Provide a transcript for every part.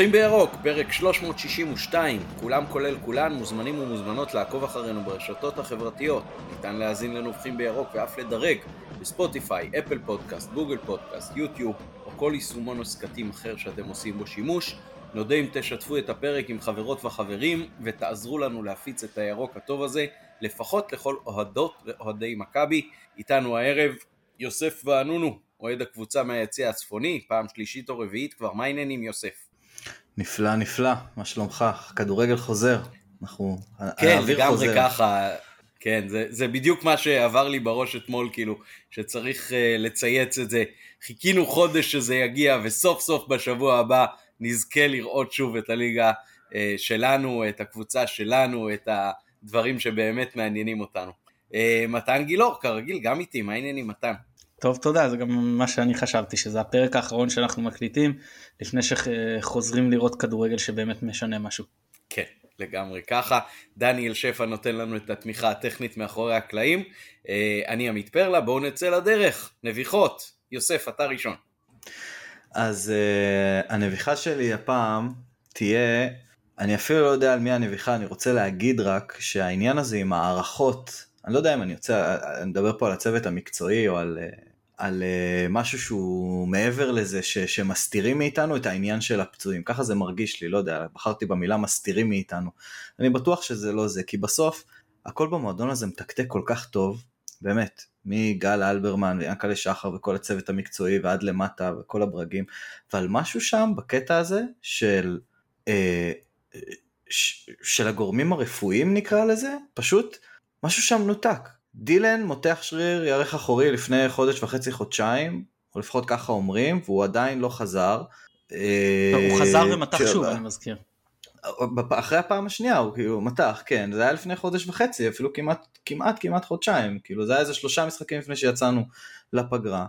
נובחים בירוק, פרק 362, כולם כולל כולן, מוזמנים ומוזמנות לעקוב אחרינו ברשתות החברתיות. ניתן להאזין לנובחים בירוק ואף לדרג בספוטיפיי, אפל פודקאסט, גוגל פודקאסט, יוטיוב או כל יישומון הסכתים אחר שאתם עושים בו שימוש. נודה אם תשתפו את הפרק עם חברות וחברים ותעזרו לנו להפיץ את הירוק הטוב הזה לפחות לכל אוהדות ואוהדי מכבי. איתנו הערב יוסף ואנונו, אוהד הקבוצה מהיציע הצפוני, פעם שלישית או רביעית כבר, מה העניינים יוסף? נפלא נפלא, מה שלומך? כדורגל חוזר, אנחנו, כן, לגמרי ככה, כן, זה, זה בדיוק מה שעבר לי בראש אתמול, כאילו, שצריך uh, לצייץ את זה. חיכינו חודש שזה יגיע, וסוף סוף בשבוע הבא נזכה לראות שוב את הליגה uh, שלנו, את הקבוצה שלנו, את הדברים שבאמת מעניינים אותנו. Uh, מתן גילאור, כרגיל, גם איתי, מה העניינים מתן? טוב תודה זה גם מה שאני חשבתי שזה הפרק האחרון שאנחנו מקליטים לפני שחוזרים לראות כדורגל שבאמת משנה משהו. כן לגמרי ככה דניאל שפע נותן לנו את התמיכה הטכנית מאחורי הקלעים אה, אני עמית פרלה בואו נצא לדרך נביחות יוסף אתה ראשון. אז uh, הנביחה שלי הפעם תהיה אני אפילו לא יודע על מי הנביחה אני רוצה להגיד רק שהעניין הזה עם הערכות אני לא יודע אם אני רוצה, אני מדבר פה על הצוות המקצועי או על, uh, על uh, משהו שהוא מעבר לזה ש, שמסתירים מאיתנו את העניין של הפצועים. ככה זה מרגיש לי, לא יודע, בחרתי במילה מסתירים מאיתנו. אני בטוח שזה לא זה, כי בסוף הכל במועדון הזה מתקתק כל כך טוב, באמת, מגל אלברמן ויאנקלה שחר וכל הצוות המקצועי ועד למטה וכל הברגים, ועל משהו שם בקטע הזה של, אה, ש, של הגורמים הרפואיים נקרא לזה, פשוט משהו שם נותק. דילן מותח שריר ירך אחורי לפני חודש וחצי חודשיים, או לפחות ככה אומרים, והוא עדיין לא חזר. הוא חזר ומתח שוב, אני מזכיר. אחרי הפעם השנייה הוא כאילו מתח, כן, זה היה לפני חודש וחצי, אפילו כמעט כמעט כמעט חודשיים, כאילו זה היה איזה שלושה משחקים לפני שיצאנו לפגרה.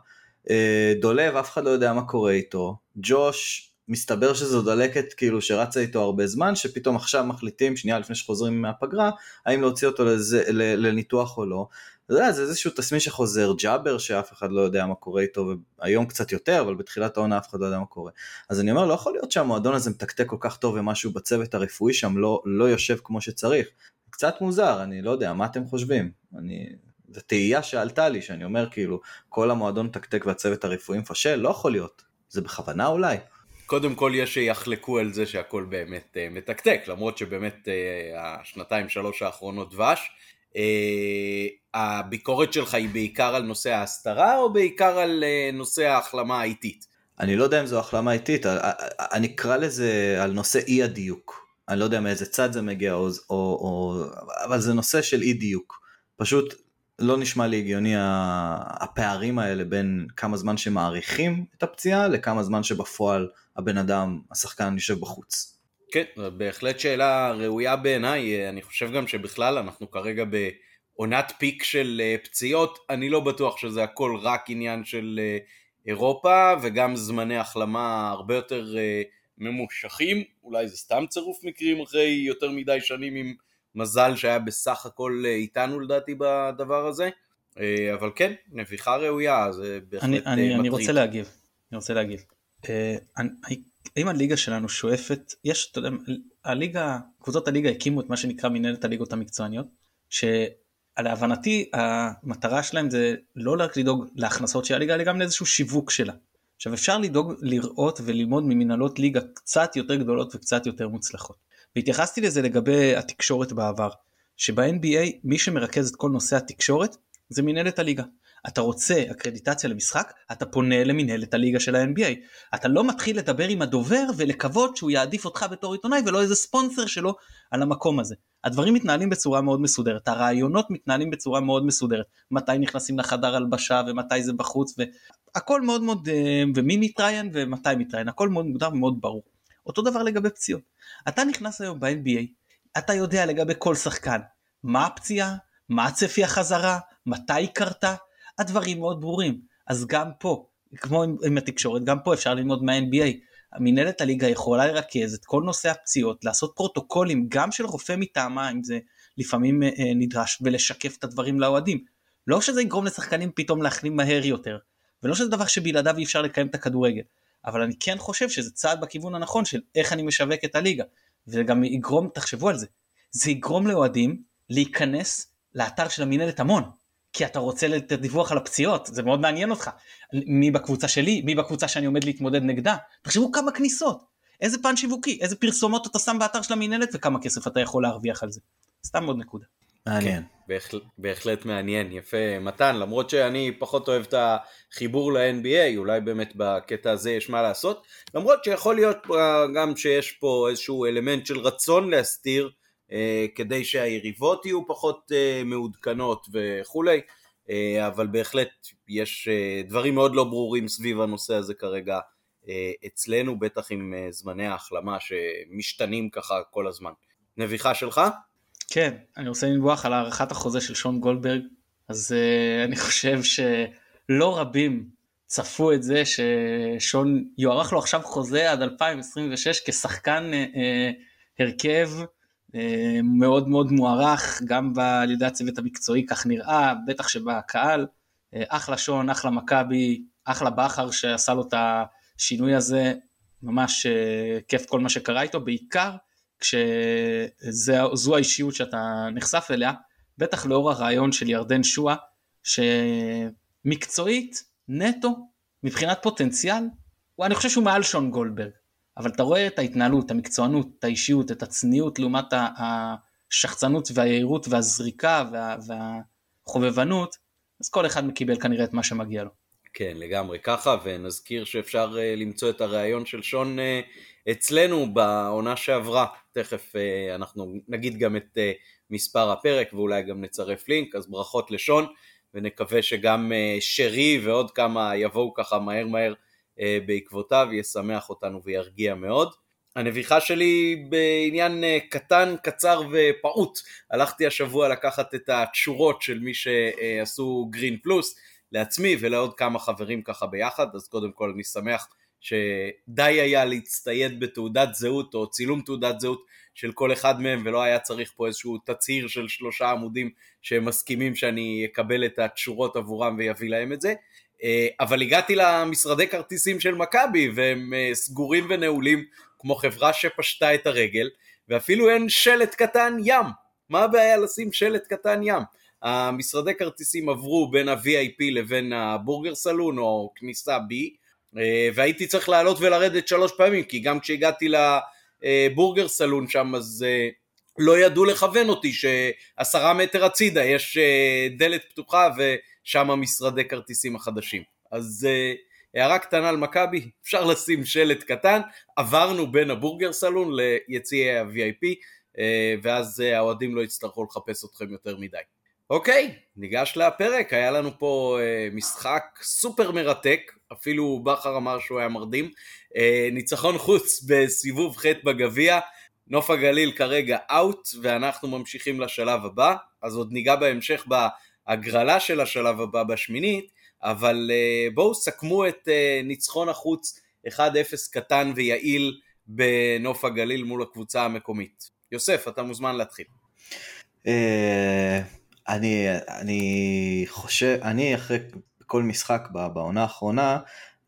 אה, דולב, אף אחד לא יודע מה קורה איתו. ג'וש, מסתבר שזו דלקת כאילו שרצה איתו הרבה זמן, שפתאום עכשיו מחליטים, שנייה לפני שחוזרים מהפגרה, האם להוציא אותו לזה, לניתוח או לא. אתה יודע, זה איזשהו תסמין שחוזר, ג'אבר שאף אחד לא יודע מה קורה איתו, והיום קצת יותר, אבל בתחילת העונה אף אחד לא יודע מה קורה. אז אני אומר, לא יכול להיות שהמועדון הזה מתקתק כל כך טוב ומשהו בצוות הרפואי שם לא, לא יושב כמו שצריך. קצת מוזר, אני לא יודע, מה אתם חושבים? אני... זו תהייה שעלתה לי, שאני אומר כאילו, כל המועדון מתקתק והצוות הרפואי מפשל, לא יכול להיות. זה בכוונה אולי. קודם כל יש שיחלקו על זה שהכל באמת uh, מתקתק, למרות שבאמת uh, השנתיים שלוש האחרונות דבש. Uh, הביקורת שלך היא בעיקר על נושא ההסתרה או בעיקר על uh, נושא ההחלמה האיטית? אני לא יודע אם זו החלמה איטית, אני אקרא לזה על נושא אי הדיוק. אני לא יודע מאיזה צד זה מגיע, או, או, או, אבל זה נושא של אי דיוק. פשוט לא נשמע לי הגיוני הפערים האלה בין כמה זמן שמעריכים את הפציעה לכמה זמן שבפועל הבן אדם, השחקן יושב בחוץ. כן, בהחלט שאלה ראויה בעיניי, אני חושב גם שבכלל אנחנו כרגע בעונת פיק של אה, פציעות, אני לא בטוח שזה הכל רק עניין של אה, אירופה וגם זמני החלמה הרבה יותר אה, ממושכים, אולי זה סתם צירוף מקרים אחרי יותר מדי שנים עם מזל שהיה בסך הכל איתנו לדעתי בדבר הזה, אבל כן, נביחה ראויה, זה בהחלט אני, אני, אני רוצה להגיב, אני רוצה להגיב. אה, האם הליגה שלנו שואפת, יש, אתה יודע, הליגה, קבוצות הליגה הקימו את מה שנקרא מנהלת הליגות המקצועניות, שלהבנתי המטרה שלהם זה לא רק לדאוג להכנסות של הליגה, אלא גם לאיזשהו שיווק שלה. עכשיו אפשר לדאוג, לראות וללמוד ממנהלות ליגה קצת יותר גדולות וקצת יותר מוצלחות. והתייחסתי לזה לגבי התקשורת בעבר, שב-NBA מי שמרכז את כל נושא התקשורת זה מנהלת הליגה. אתה רוצה אקרדיטציה למשחק, אתה פונה למנהלת הליגה של ה-NBA. אתה לא מתחיל לדבר עם הדובר ולקוות שהוא יעדיף אותך בתור עיתונאי ולא איזה ספונסר שלו על המקום הזה. הדברים מתנהלים בצורה מאוד מסודרת, הרעיונות מתנהלים בצורה מאוד מסודרת. מתי נכנסים לחדר הלבשה ומתי זה בחוץ והכל מאוד מאוד, אה, ומי מתראיין ומתי מתראיין, הכל מאוד מוגדר ומאוד ברור. אותו דבר לגבי פציעות. אתה נכנס היום ב-NBA, אתה יודע לגבי כל שחקן, מה הפציעה, מה הצפי החזרה, מתי היא קרתה, הדברים מאוד ברורים. אז גם פה, כמו עם, עם התקשורת, גם פה אפשר ללמוד מה-NBA. מנהלת הליגה יכולה לרכז את כל נושא הפציעות, לעשות פרוטוקולים גם של רופא מטעמה, אם זה לפעמים אה, נדרש, ולשקף את הדברים לאוהדים. לא שזה יגרום לשחקנים פתאום להחלים מהר יותר, ולא שזה דבר שבלעדיו אי אפשר לקיים את הכדורגל. אבל אני כן חושב שזה צעד בכיוון הנכון של איך אני משווק את הליגה. וזה גם יגרום, תחשבו על זה, זה יגרום לאוהדים להיכנס לאתר של המינהלת המון. כי אתה רוצה את הדיווח על הפציעות, זה מאוד מעניין אותך. מי בקבוצה שלי, מי בקבוצה שאני עומד להתמודד נגדה. תחשבו כמה כניסות, איזה פן שיווקי, איזה פרסומות אתה שם באתר של המינהלת וכמה כסף אתה יכול להרוויח על זה. סתם עוד נקודה. מעניין. כן, בהחל, בהחלט מעניין, יפה. מתן, למרות שאני פחות אוהב את החיבור ל-NBA, אולי באמת בקטע הזה יש מה לעשות, למרות שיכול להיות גם שיש פה איזשהו אלמנט של רצון להסתיר, אה, כדי שהיריבות יהיו פחות אה, מעודכנות וכולי, אה, אבל בהחלט יש אה, דברים מאוד לא ברורים סביב הנושא הזה כרגע אה, אצלנו, בטח עם אה, זמני ההחלמה שמשתנים ככה כל הזמן. נביחה שלך? כן, אני רוצה לנבוח על הארכת החוזה של שון גולדברג, אז uh, אני חושב שלא רבים צפו את זה ששון יוארך לו עכשיו חוזה עד 2026 כשחקן uh, uh, הרכב uh, מאוד מאוד מוערך, גם על ידי הצוות המקצועי כך נראה, בטח שבקהל, uh, אחלה שון, אחלה מכבי, אחלה בכר שעשה לו את השינוי הזה, ממש uh, כיף כל מה שקרה איתו, בעיקר כשזו האישיות שאתה נחשף אליה, בטח לאור הרעיון של ירדן שואה, שמקצועית, נטו, מבחינת פוטנציאל, אני חושב שהוא מעל שון גולדברג, אבל אתה רואה את ההתנהלות, את המקצוענות, את האישיות, את הצניעות לעומת השחצנות והיהירות והזריקה וה, והחובבנות, אז כל אחד מקיבל כנראה את מה שמגיע לו. כן, לגמרי ככה, ונזכיר שאפשר uh, למצוא את הריאיון של שון uh, אצלנו בעונה שעברה, תכף uh, אנחנו נגיד גם את uh, מספר הפרק ואולי גם נצרף לינק, אז ברכות לשון, ונקווה שגם uh, שרי ועוד כמה יבואו ככה מהר מהר בעקבותיו, ישמח אותנו וירגיע מאוד. הנביכה שלי בעניין קטן, קצר ופעוט, הלכתי השבוע לקחת את התשורות של מי שעשו גרין פלוס, לעצמי ולעוד כמה חברים ככה ביחד, אז קודם כל אני שמח שדי היה להצטייד בתעודת זהות או צילום תעודת זהות של כל אחד מהם ולא היה צריך פה איזשהו תצהיר של שלושה עמודים שהם מסכימים שאני אקבל את התשורות עבורם ויביא להם את זה. אה, אבל הגעתי למשרדי כרטיסים של מכבי והם אה, סגורים ונעולים כמו חברה שפשטה את הרגל ואפילו אין שלט קטן ים. מה הבעיה לשים שלט קטן ים? המשרדי כרטיסים עברו בין ה-VIP לבין הבורגר סלון או כניסה B והייתי צריך לעלות ולרדת שלוש פעמים כי גם כשהגעתי לבורגר סלון שם אז אה, לא ידעו לכוון אותי שעשרה מטר הצידה יש אה, דלת פתוחה ושם המשרדי כרטיסים החדשים. אז הערה קטנה על מכבי, אפשר לשים שלט קטן, עברנו בין הבורגר סלון ליציעי ה-VIP ואז האוהדים לא יצטרכו לחפש אתכם יותר מדי. אוקיי, ניגש לפרק, היה לנו פה אה, משחק סופר מרתק, אפילו בכר אמר שהוא היה מרדים, אה, ניצחון חוץ בסיבוב ח' בגביע, נוף הגליל כרגע אאוט, ואנחנו ממשיכים לשלב הבא, אז עוד ניגע בהמשך בהגרלה של השלב הבא בשמינית, אבל אה, בואו סכמו את אה, ניצחון החוץ 1-0 קטן ויעיל בנוף הגליל מול הקבוצה המקומית. יוסף, אתה מוזמן להתחיל. אני, אני חושב, אני אחרי כל משחק בעונה האחרונה,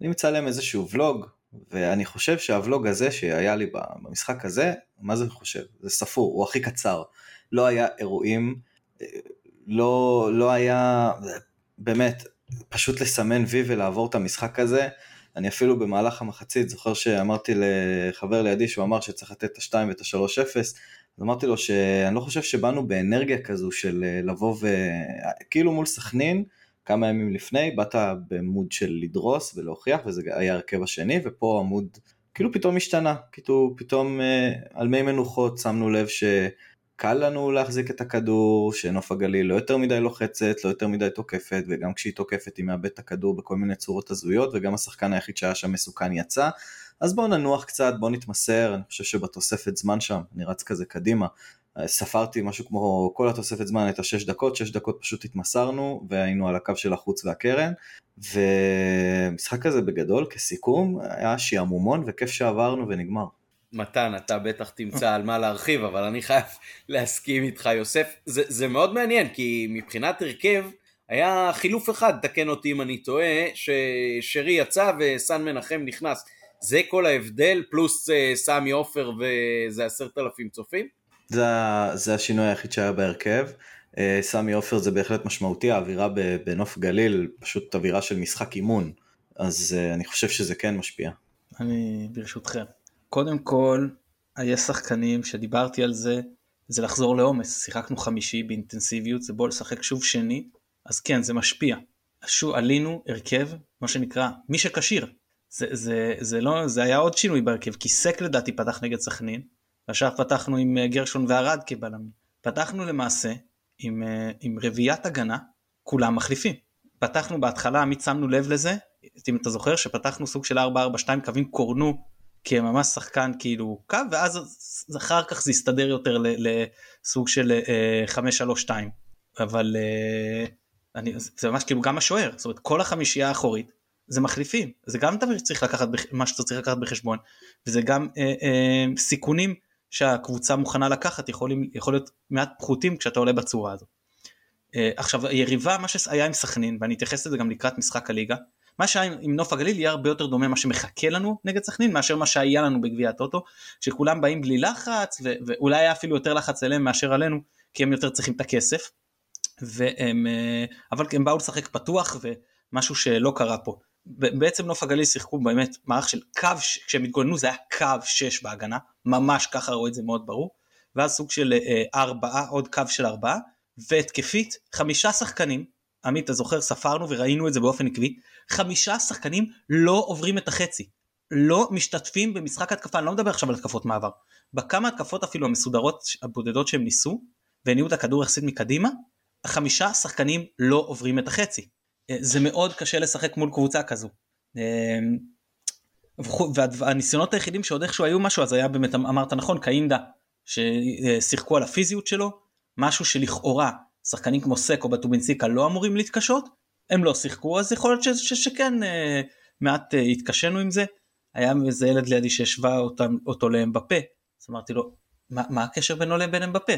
אני מצלם איזשהו ולוג, ואני חושב שהוולוג הזה שהיה לי במשחק הזה, מה זה חושב? זה ספור, הוא הכי קצר. לא היה אירועים, לא, לא היה, באמת, פשוט לסמן וי ולעבור את המשחק הזה. אני אפילו במהלך המחצית זוכר שאמרתי לחבר לידי שהוא אמר שצריך לתת את ה-2 ואת ה-3-0, אז אמרתי לו שאני לא חושב שבאנו באנרגיה כזו של אה, לבוא ו... כאילו מול סכנין, כמה ימים לפני, באת במוד של לדרוס ולהוכיח, וזה היה הרכב השני, ופה המוד כאילו פתאום השתנה, כאילו פתאום אה, על מי מנוחות שמנו לב שקל לנו להחזיק את הכדור, שנוף הגליל לא יותר מדי לוחצת, לא יותר מדי תוקפת, וגם כשהיא תוקפת היא מאבדת את הכדור בכל מיני צורות הזויות, וגם השחקן היחיד שהיה שם מסוכן יצא. אז בואו ננוח קצת, בואו נתמסר, אני חושב שבתוספת זמן שם, אני רץ כזה קדימה. ספרתי משהו כמו כל התוספת זמן הייתה 6 דקות, 6 דקות פשוט התמסרנו והיינו על הקו של החוץ והקרן ומשחק כזה בגדול כסיכום היה שעמומון וכיף שעברנו ונגמר. מתן, אתה בטח תמצא על מה להרחיב, אבל אני חייב להסכים איתך יוסף. זה, זה מאוד מעניין, כי מבחינת הרכב, היה חילוף אחד, תקן אותי אם אני טועה, ששרי יצא וסן מנחם נכנס. זה כל ההבדל, פלוס uh, סמי עופר וזה עשרת אלפים צופים? זה, זה השינוי היחיד שהיה בהרכב. Uh, סמי עופר זה בהחלט משמעותי, האווירה בנוף גליל, פשוט אווירה של משחק אימון, אז uh, אני חושב שזה כן משפיע. אני ברשותכם. קודם כל, יש שחקנים שדיברתי על זה, זה לחזור לעומס, שיחקנו חמישי באינטנסיביות, זה בוא לשחק שוב שני, אז כן, זה משפיע. שוב עלינו הרכב, מה שנקרא, מי שכשיר. זה, זה, זה לא, זה היה עוד שינוי בהרכב, כי סק לדעתי פתח נגד סכנין, ועכשיו פתחנו עם אה, גרשון וערד כבלמים. פתחנו למעשה עם, אה, עם רביעיית הגנה, כולם מחליפים. פתחנו בהתחלה, עמית שמנו לב לזה, אם אתה זוכר שפתחנו סוג של 4-4-2 קווים קורנו כממש שחקן כאילו קו ואז אחר כך זה הסתדר יותר לסוג של 5-3-2 אה, אבל אני, זה ממש כאילו גם השוער זאת אומרת כל החמישייה האחורית זה מחליפים זה גם דבר שצריך לקחת מה שאתה צריך לקחת בחשבון וזה גם אה, אה, סיכונים שהקבוצה מוכנה לקחת יכולים יכול להיות מעט פחותים כשאתה עולה בצורה הזאת. אה, עכשיו היריבה מה שהיה עם סכנין ואני אתייחס לזה גם לקראת משחק הליגה מה שהיה עם נוף הגליל יהיה הרבה יותר דומה מה שמחכה לנו נגד סכנין מאשר מה שהיה לנו בגביע הטוטו שכולם באים בלי לחץ ו- ואולי היה אפילו יותר לחץ אליהם מאשר עלינו כי הם יותר צריכים את הכסף. והם אה, אבל הם באו לשחק פתוח ומשהו שלא קרה פה. בעצם נוף הגליל שיחקו באמת מערך של קו, כשהם התגוננו זה היה קו 6 בהגנה, ממש ככה רואה את זה מאוד ברור, ואז סוג של אה, ארבעה, עוד קו של ארבעה, והתקפית חמישה שחקנים, עמית אתה זוכר ספרנו וראינו את זה באופן עקבי, חמישה שחקנים לא עוברים את החצי, לא משתתפים במשחק התקפה, אני לא מדבר עכשיו על התקפות מעבר, בכמה התקפות אפילו המסודרות הבודדות שהם ניסו, והניעו את הכדור יחסית מקדימה, החמישה שחקנים לא עוברים את החצי. אה, זה מאוד קשה לשחק מול קבוצה כזו. אה, והניסיונות היחידים שעוד איכשהו היו משהו אז היה באמת אמרת נכון קאינדה ששיחקו על הפיזיות שלו משהו שלכאורה שחקנים כמו סק או בטובינסיקה לא אמורים להתקשות הם לא שיחקו אז יכול להיות ש, ש, שכן אה, מעט התקשינו עם זה. היה איזה ילד לידי שהשווה אותו לאמבפה אז אמרתי לו מה, מה הקשר בינו לבין אמבפה?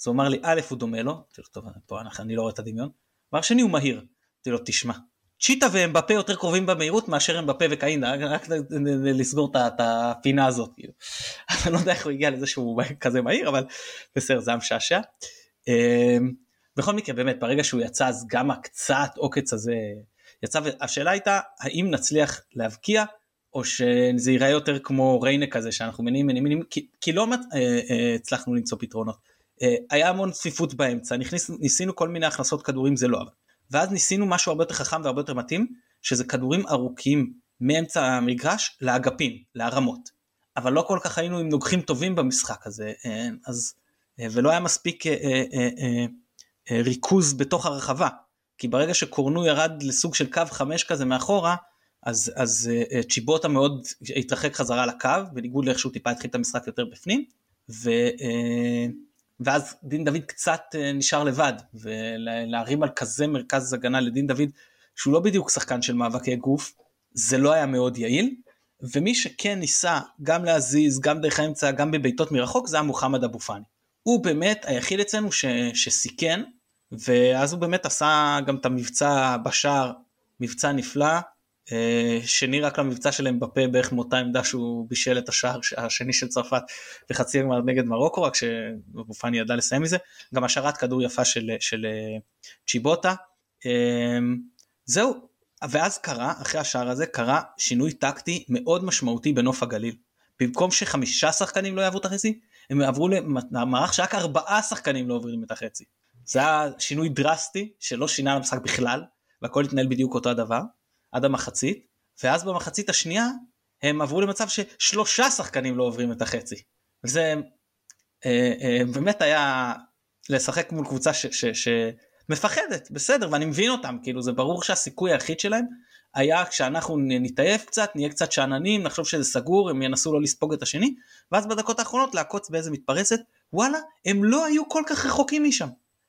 אז הוא אמר לי א' הוא דומה לו טוב פה אני לא רואה את הדמיון. דבר שני הוא מהיר אמרתי לו תשמע צ'יטה ואמבפה יותר קרובים במהירות מאשר אמבפה וקאינה רק לסגור את הפינה הזאת כאילו. אני לא יודע איך הוא הגיע לזה שהוא כזה מהיר אבל בסדר זה היה משעשע. אמ, בכל מקרה באמת ברגע שהוא יצא אז גם הקצת עוקץ הזה יצא והשאלה הייתה האם נצליח להבקיע או שזה ייראה יותר כמו ריינה כזה שאנחנו מניעים מניעים מניעים כי, כי לא אה, אה, הצלחנו למצוא פתרונות. אה, היה המון צפיפות באמצע נכניס, ניסינו כל מיני הכנסות כדורים זה לא עבד. ואז ניסינו משהו הרבה יותר חכם והרבה יותר מתאים, שזה כדורים ארוכים מאמצע המגרש לאגפים, להרמות. אבל לא כל כך היינו עם נוגחים טובים במשחק הזה, אה, אז, אה, ולא היה מספיק אה, ריכוז בתוך הרחבה. כי ברגע שקורנו ירד לסוג של קו חמש כזה מאחורה, אז, אז צ'יבוטה מאוד התרחק חזרה לקו, בניגוד לאיך שהוא טיפה התחיל את המשחק יותר בפנים, ו, ואז דין דוד קצת אה, נשאר לבד ולהרים על כזה מרכז הגנה לדין דוד שהוא לא בדיוק שחקן של מאבקי גוף זה לא היה מאוד יעיל ומי שכן ניסה גם להזיז גם דרך האמצע גם בביתות מרחוק זה היה מוחמד אבו פאני. הוא באמת היחיד אצלנו ש, שסיכן ואז הוא באמת עשה גם את המבצע בשער מבצע נפלא שני רק למבצע שלהם בפה בערך מאותה עמדה שהוא בישל את השער השני של צרפת בחצי הגמר נגד מרוקו רק שאבו ידע לסיים מזה. גם השערת כדור יפה של, של אה, צ'יבוטה. אה, זהו ואז קרה אחרי השער הזה קרה שינוי טקטי מאוד משמעותי בנוף הגליל. במקום שחמישה שחקנים לא יעברו את החצי הם עברו למערך שרק ארבעה שחקנים לא עוברים את החצי. זה היה שינוי דרסטי שלא שינה למשחק בכלל והכל התנהל בדיוק אותו הדבר עד המחצית, ואז במחצית השנייה הם עברו למצב ששלושה שחקנים לא עוברים את החצי. וזה אה, אה, באמת היה לשחק מול קבוצה שמפחדת, בסדר, ואני מבין אותם, כאילו זה ברור שהסיכוי היחיד שלהם היה כשאנחנו נתעייף קצת, נהיה קצת שאננים, נחשוב שזה סגור, הם ינסו לא לספוג את השני, ואז בדקות האחרונות לעקוץ באיזה מתפרצת, וואלה, הם לא היו כל כך רחוקים משם.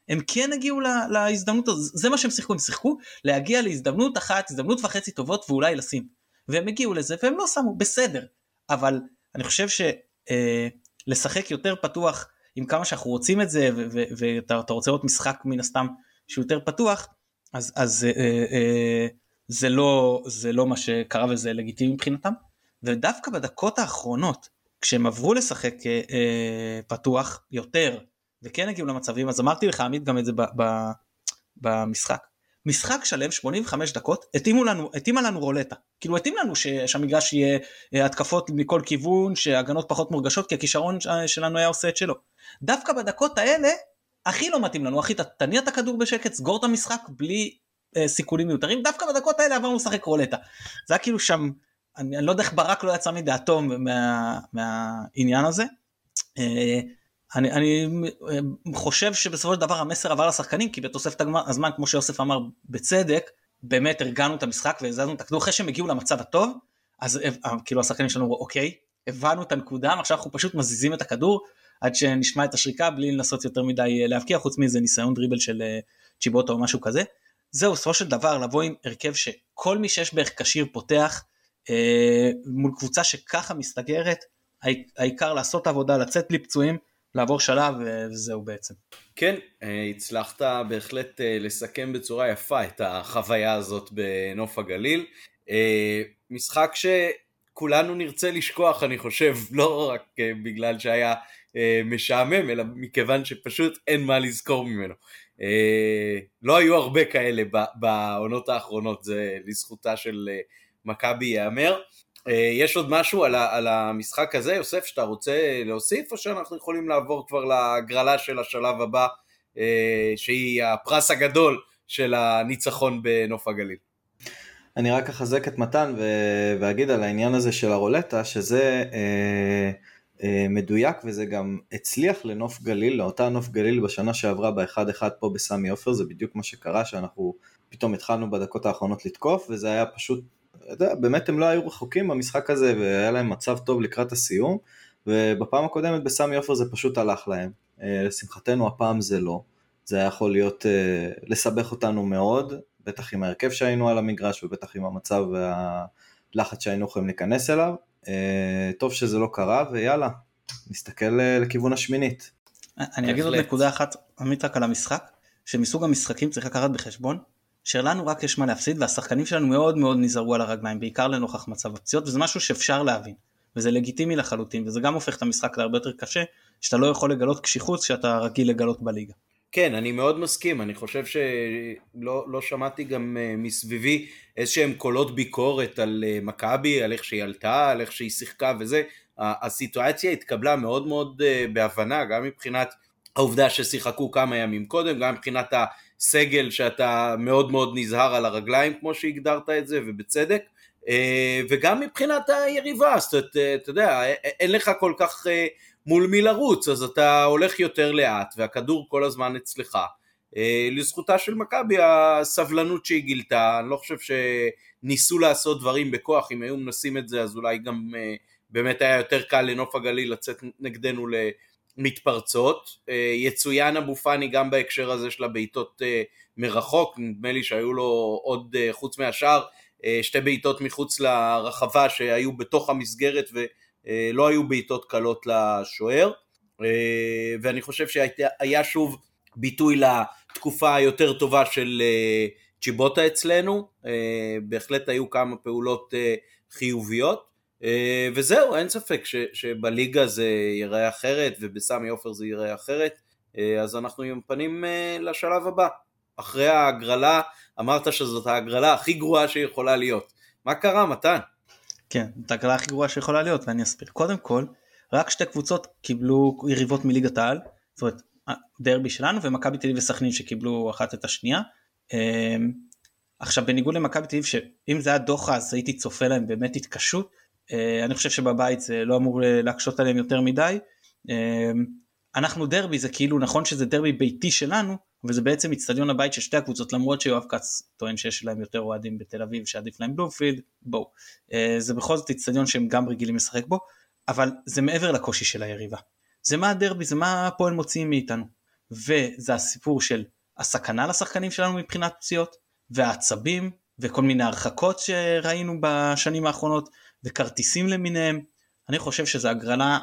הם כן הגיעו לה, להזדמנות הזאת, זה מה שהם שיחקו, הם שיחקו להגיע להזדמנות אחת, הזדמנות וחצי טובות ואולי לשים. והם הגיעו לזה והם לא שמו, בסדר. אבל אני חושב שלשחק אה, יותר פתוח עם כמה שאנחנו רוצים את זה ואתה רוצה לראות משחק מן הסתם שהוא יותר פתוח, אז, אז אה, אה, זה, לא, זה לא מה שקרה וזה לגיטימי מבחינתם. ודווקא בדקות האחרונות כשהם עברו לשחק אה, אה, פתוח יותר וכן הגיעו למצבים אז אמרתי לך עמית גם את זה ב, ב, במשחק. משחק שלם 85 דקות התאימו לנו התאימה לנו רולטה. כאילו התאים לנו ש, שהמגרש יהיה אה, התקפות מכל כיוון שהגנות פחות מורגשות כי הכישרון שלנו היה עושה את שלו. דווקא בדקות האלה הכי לא מתאים לנו. אחי תניע את הכדור בשקט סגור את המשחק בלי אה, סיכונים מיותרים. דווקא בדקות האלה עברנו לשחק רולטה. זה היה כאילו שם אני, אני לא יודע איך ברק לא יצא מדעתו מה, מהעניין הזה. אה, אני, אני אה, חושב שבסופו של דבר המסר עבר לשחקנים כי בתוספת הזמן כמו שיוסף אמר בצדק באמת הרגענו את המשחק והזזנו את הכדור אחרי שהם הגיעו למצב הטוב אז אה, כאילו השחקנים שלנו אוקיי הבנו את הנקודה ועכשיו אנחנו פשוט מזיזים את הכדור עד שנשמע את השריקה בלי לנסות יותר מדי להבקיע חוץ מזה ניסיון דריבל של צ'יבוטו או משהו כזה. זהו בסופו של דבר לבוא עם הרכב שכל מי שיש בערך כשיר פותח אה, מול קבוצה שככה מסתגרת, העיקר לעשות עבודה, לצאת בלי פצועים, לעבור שלב וזהו בעצם. כן, אה, הצלחת בהחלט אה, לסכם בצורה יפה את החוויה הזאת בנוף הגליל. משחק שכולנו נרצה לשכוח, אני חושב, לא רק בגלל שהיה משעמם, אלא מכיוון שפשוט אין מה לזכור ממנו. לא היו הרבה כאלה בעונות האחרונות, זה לזכותה של מכבי ייאמר. אה, יש עוד משהו על, על המשחק הזה, יוסף, שאתה רוצה להוסיף, או שאנחנו יכולים לעבור כבר להגרלה של השלב הבא, אה, שהיא הפרס הגדול של הניצחון בנוף הגליל? אני רק אחזק את מתן ו- ואגיד על העניין הזה של הרולטה, שזה אה, אה, מדויק וזה גם הצליח לנוף גליל, לאותה נוף גליל בשנה שעברה באחד אחד פה בסמי עופר, זה בדיוק מה שקרה, שאנחנו פתאום התחלנו בדקות האחרונות לתקוף, וזה היה פשוט יודע, באמת הם לא היו רחוקים במשחק הזה והיה להם מצב טוב לקראת הסיום ובפעם הקודמת בסמי עופר זה פשוט הלך להם. אה, לשמחתנו הפעם זה לא. זה היה יכול להיות, אה, לסבך אותנו מאוד, בטח עם ההרכב שהיינו על המגרש ובטח עם המצב והלחץ שהיינו יכולים להיכנס אליו. אה, טוב שזה לא קרה ויאללה, נסתכל לכיוון השמינית. אני אגיד עוד נקודה אחת, עמית רק על המשחק, שמסוג המשחקים צריך לקחת בחשבון שלנו רק יש מה להפסיד והשחקנים שלנו מאוד מאוד נזהרו על הרגליים בעיקר לנוכח מצב הפציעות וזה משהו שאפשר להבין. וזה לגיטימי לחלוטין וזה גם הופך את המשחק להרבה יותר קשה שאתה לא יכול לגלות קשיחות שאתה רגיל לגלות בליגה. כן, אני מאוד מסכים, אני חושב שלא לא שמעתי גם uh, מסביבי איזה שהם קולות ביקורת על uh, מכבי, על איך שהיא עלתה, על איך שהיא שיחקה וזה, הסיטואציה התקבלה מאוד מאוד uh, בהבנה, גם מבחינת העובדה ששיחקו כמה ימים קודם, גם מבחינת הסגל שאתה מאוד מאוד נזהר על הרגליים כמו שהגדרת את זה ובצדק אה, וגם מבחינת היריבה, זאת אומרת, אה, אתה יודע, אה, אין לך כל כך מול מי לרוץ, אז אתה הולך יותר לאט והכדור כל הזמן אצלך. לזכותה של מכבי הסבלנות שהיא גילתה, אני לא חושב שניסו לעשות דברים בכוח, אם היו מנסים את זה אז אולי גם באמת היה יותר קל לנוף הגליל לצאת נגדנו מתפרצות. אה, יצוין אבו פאני גם בהקשר הזה של הבעיטות אה, מרחוק, נדמה לי שהיו לו עוד, אה, חוץ מהשאר, שתי בעיטות מחוץ לרחבה שהיו בתוך המסגרת ולא היו בעיטות קלות לשוער. ואני חושב שהיה שוב ביטוי לתקופה היותר טובה של צ'יבוטה אצלנו, בהחלט היו כמה פעולות חיוביות. אה, וזהו, אין ספק ש, שבליגה זה ייראה אחרת ובסמי עופר זה ייראה אחרת, אה, אז אנחנו עם פנים אה, לשלב הבא. אחרי ההגרלה, אמרת שזאת ההגרלה הכי גרועה שיכולה להיות. מה קרה, מתן? כן, זאת ההגרלה הכי גרועה שיכולה להיות, ואני אסביר. קודם כל, רק שתי קבוצות קיבלו יריבות מליגת העל, זאת אומרת, דרבי שלנו ומכבי תל אביב וסכנין שקיבלו אחת את השנייה. עכשיו בניגוד למכבי תל אביב שאם זה היה דוחה אז הייתי צופה להם באמת התקשות, אני חושב שבבית זה לא אמור להקשות עליהם יותר מדי. אה, אנחנו דרבי זה כאילו נכון שזה דרבי ביתי שלנו וזה בעצם אצטדיון הבית של שתי הקבוצות למרות שיואב כץ טוען שיש להם יותר אוהדים בתל אביב שעדיף להם בלומפילד בואו. אה, זה בכל זאת אצטדיון שהם גם רגילים לשחק בו אבל זה מעבר לקושי של היריבה. זה מה הדרבי זה מה הפועל מוציאים מאיתנו. וזה הסיפור של הסכנה לשחקנים שלנו מבחינת פציעות והעצבים וכל מיני הרחקות שראינו בשנים האחרונות וכרטיסים למיניהם. אני חושב שזו הגרלה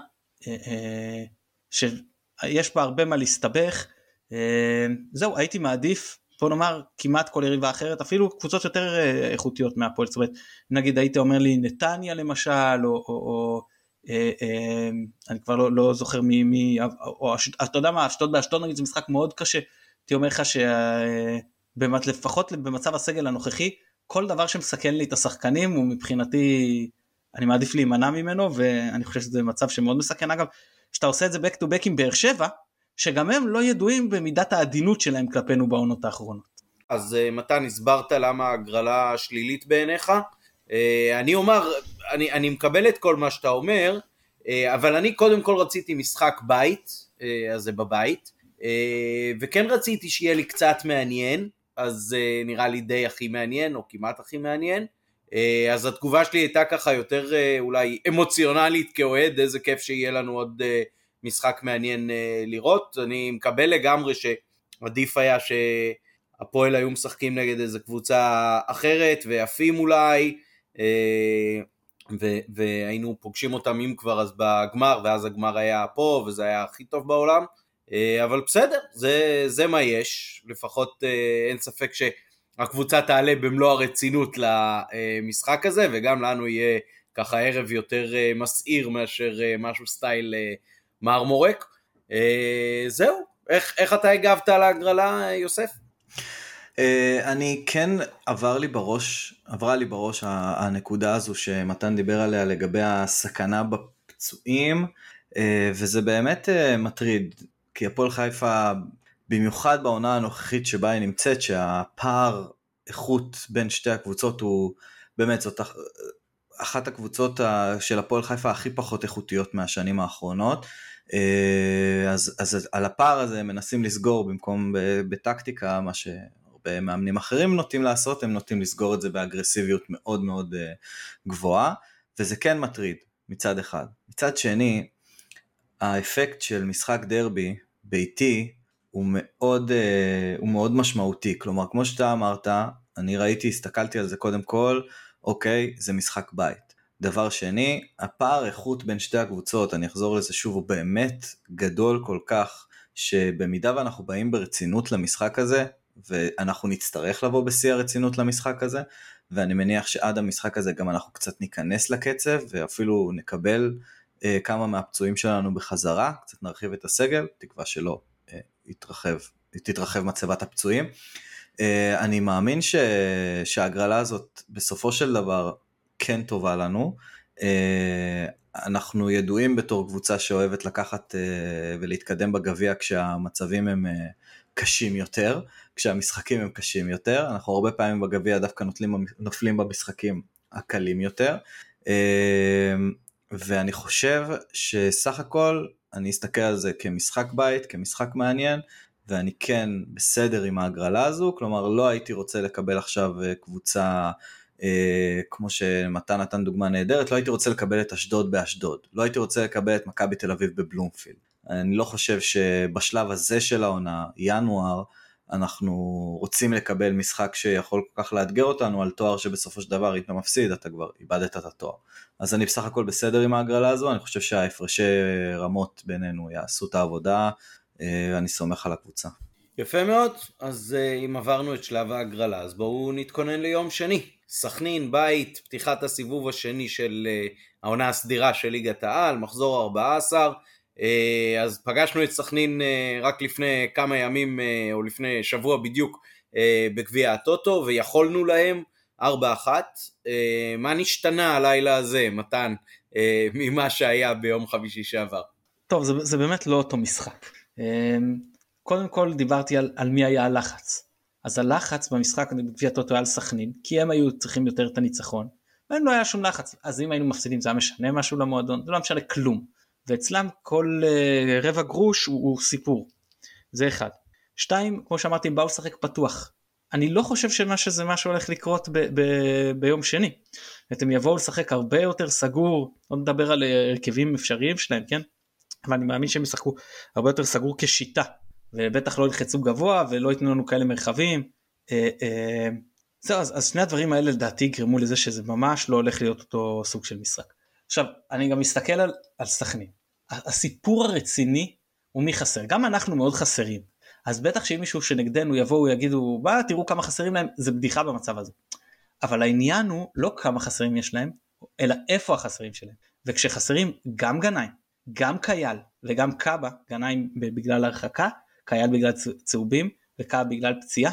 אה, אה, שיש בה הרבה מה להסתבך. אה, זהו, הייתי מעדיף בוא נאמר כמעט כל יריבה אחרת אפילו קבוצות יותר אה, איכותיות מהפועל זאת אומרת נגיד היית אומר לי נתניה למשל או, או, או אה, אה, אני כבר לא, לא זוכר מי, מי או אתה יודע מה אשדוד באשדוד נגיד זה משחק מאוד קשה הייתי אומר לך שלפחות במצב הסגל הנוכחי כל דבר שמסכן לי את השחקנים הוא מבחינתי אני מעדיף להימנע ממנו ואני חושב שזה מצב שמאוד מסכן. אגב שאתה עושה את זה back to back עם באר שבע שגם הם לא ידועים במידת העדינות שלהם כלפינו בעונות האחרונות. אז uh, מתן הסברת למה הגרלה שלילית בעיניך. uh, אני אומר אני, אני מקבל את כל מה שאתה אומר uh, אבל אני קודם כל רציתי משחק בית אז זה בבית וכן רציתי שיהיה לי קצת מעניין אז נראה לי די הכי מעניין או כמעט הכי מעניין. אה, אז התגובה שלי הייתה ככה יותר אה, אולי אמוציונלית כאוהד, איזה כיף שיהיה לנו עוד אה, משחק מעניין לראות. אני מקבל לגמרי שעדיף היה שהפועל היו משחקים נגד איזה קבוצה אחרת ועפים אולי, ו- והיינו פוגשים אותם אם כבר אז בגמר, ואז הגמר היה פה וזה היה הכי טוב בעולם. אבל בסדר, זה, זה מה יש, לפחות אין ספק ש... הקבוצה תעלה במלוא הרצינות למשחק הזה, וגם לנו יהיה ככה ערב יותר אה, מסעיר מאשר אה, משהו סטייל אה, מרמורק. זהו, איך, איך אתה הגבת על ההגרלה, יוסף? אני כן עבר לי בראש, עברה לי בראש הנקודה הזו שמתן דיבר עליה לגבי הסכנה בפצועים, וזה באמת מטריד, כי הפועל חיפה במיוחד בעונה הנוכחית שבה היא נמצאת, שהפער איכות בין שתי הקבוצות הוא באמת זאת אחת הקבוצות של הפועל חיפה הכי פחות איכותיות מהשנים האחרונות. אה, אז, אז על הפער הזה הם מנסים לסגור במקום בטקטיקה, מה שהרבה מאמנים אחרים נוטים לעשות, הם נוטים לסגור את זה באגרסיביות מאוד מאוד אה, גבוהה, וזה כן מטריד מצד אחד. מצד שני, האפקט של משחק דרבי ביתי הוא מאוד, uh, הוא מאוד משמעותי, כלומר כמו שאתה אמרת, אני ראיתי, הסתכלתי על זה קודם כל, אוקיי, זה משחק בית. דבר שני, הפער איכות בין שתי הקבוצות, אני אחזור לזה שוב, הוא באמת גדול כל כך, שבמידה ואנחנו באים ברצינות למשחק הזה, ואנחנו נצטרך לבוא בשיא הרצינות למשחק הזה, ואני מניח שעד המשחק הזה גם אנחנו קצת ניכנס לקצב, ואפילו נקבל אה, כמה מהפצועים שלנו בחזרה, קצת נרחיב את הסגל, תקווה שלא יתרחב, תתרחב מצבת הפצועים. אה, אני מאמין ש... שההגרלה הזאת בסופו של דבר כן טובה לנו. אה, אנחנו ידועים בתור קבוצה שאוהבת לקחת אה, ולהתקדם בגביע כשהמצבים הם קשים יותר, כשהמשחקים הם קשים יותר. אנחנו הרבה פעמים בגביע דווקא נופלים במשחקים הקלים יותר. ואני חושב שסך הכל אני אסתכל על זה כמשחק בית, כמשחק מעניין, ואני כן בסדר עם ההגרלה הזו, כלומר לא הייתי רוצה לקבל עכשיו אה, קבוצה אה, כמו שמתן נתן דוגמה נהדרת, לא הייתי רוצה לקבל את אשדוד באשדוד, לא הייתי רוצה לקבל את מכבי תל אביב בבלומפילד. אני לא חושב שבשלב הזה של העונה, ינואר, אנחנו רוצים לקבל משחק שיכול כל כך לאתגר אותנו על תואר שבסופו של דבר אם אתה מפסיד אתה כבר איבדת את התואר. אז אני בסך הכל בסדר עם ההגרלה הזו, אני חושב שההפרשי רמות בינינו יעשו את העבודה, אה, אני סומך על הקבוצה. יפה מאוד, אז אה, אם עברנו את שלב ההגרלה, אז בואו נתכונן ליום שני. סכנין, בית, פתיחת הסיבוב השני של אה, העונה הסדירה של ליגת העל, מחזור 14. אז פגשנו את סכנין רק לפני כמה ימים, או לפני שבוע בדיוק, בגביע הטוטו, ויכולנו להם 4-1. מה נשתנה הלילה הזה, מתן, ממה שהיה ביום חמישי שעבר? טוב, זה, זה באמת לא אותו משחק. קודם כל דיברתי על, על מי היה הלחץ. אז הלחץ במשחק בגביע הטוטו היה על סכנין, כי הם היו צריכים יותר את הניצחון, והם לא היה שום לחץ, אז אם היינו מפסידים זה היה משנה משהו למועדון, זה לא משנה כלום. ואצלם כל uh, רבע גרוש הוא, הוא סיפור. זה אחד. שתיים, כמו שאמרתי, הם באו לשחק פתוח. אני לא חושב שמה שזה מה שהולך לקרות ב- ב- ביום שני. הם יבואו לשחק הרבה יותר סגור, לא נדבר על אה, הרכבים אפשריים שלהם, כן? אבל אני מאמין שהם ישחקו הרבה יותר סגור כשיטה ובטח לא ילחצו גבוה ולא ייתנו לנו כאלה מרחבים. אה, אה, זהו אז, אז שני הדברים האלה לדעתי יגרמו לזה שזה ממש לא הולך להיות אותו סוג של משחק. עכשיו אני גם מסתכל על, על סכנין הסיפור הרציני הוא מי חסר גם אנחנו מאוד חסרים אז בטח שאם מישהו שנגדנו יבואו יגידו בא תראו כמה חסרים להם זה בדיחה במצב הזה. אבל העניין הוא לא כמה חסרים יש להם אלא איפה החסרים שלהם וכשחסרים גם גנאים גם קייל וגם קאבה גנאים בגלל הרחקה קייל בגלל צהובים וקאבה בגלל פציעה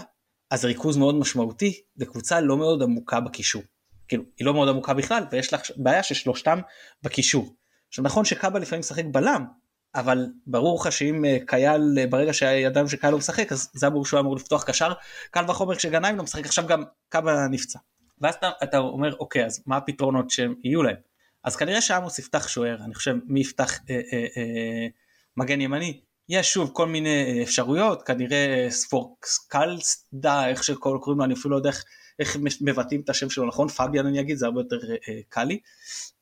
אז ריכוז מאוד משמעותי לקבוצה לא מאוד עמוקה בקישור. כאילו היא לא מאוד עמוקה בכלל ויש לך בעיה ששלושתם בקישור. עכשיו נכון שקאבה לפעמים משחק בלם אבל ברור לך שאם אה, קייל אה, ברגע שידענו שקייל לא משחק אז זה ברור שהוא אמור לפתוח קשר קל וחומר כשגנאים לא משחק עכשיו גם קאבה נפצע. ואז אתה, אתה אומר אוקיי אז מה הפתרונות שהם יהיו להם אז כנראה שעמוס יפתח שוער אני חושב מי יפתח אה, אה, אה, מגן ימני יש שוב כל מיני אה, אפשרויות כנראה ספורקסקלסדה איך שקוראים לו אני אפילו לא יודע איך, איך מבטאים את השם שלו נכון? פביאן אני אגיד זה הרבה יותר אה, קל לי.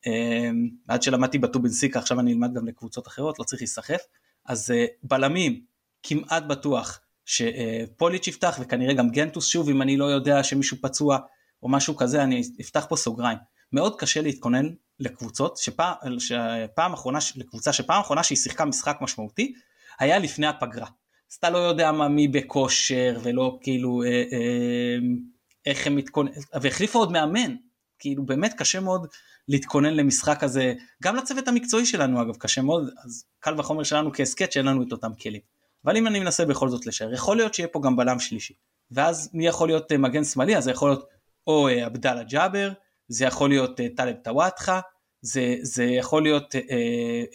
אה, עד שלמדתי בטובינסיקה עכשיו אני אלמד גם לקבוצות אחרות לא צריך להיסחף. אז אה, בלמים כמעט בטוח שפוליץ' יפתח וכנראה גם גנטוס שוב אם אני לא יודע שמישהו פצוע או משהו כזה אני אפתח פה סוגריים. מאוד קשה להתכונן לקבוצות שפעם, שפעם אחרונה לקבוצה שפעם אחרונה שהיא שיחקה משחק משמעותי היה לפני הפגרה. אז אתה לא יודע מה מי בכושר ולא כאילו אה, אה, איך הם מתכוננים והחליפו עוד מאמן. כאילו באמת קשה מאוד להתכונן למשחק הזה. גם לצוות המקצועי שלנו אגב קשה מאוד אז קל וחומר שלנו כהסכת שאין לנו את אותם כלים. אבל אם אני מנסה בכל זאת לשער יכול להיות שיהיה פה גם בלם שלישי. ואז מי יכול להיות אה, מגן שמאלי? אז זה יכול להיות או אה, עבדאללה ג'אבר זה יכול להיות אה, טלב טוואטחה זה, זה יכול להיות אה,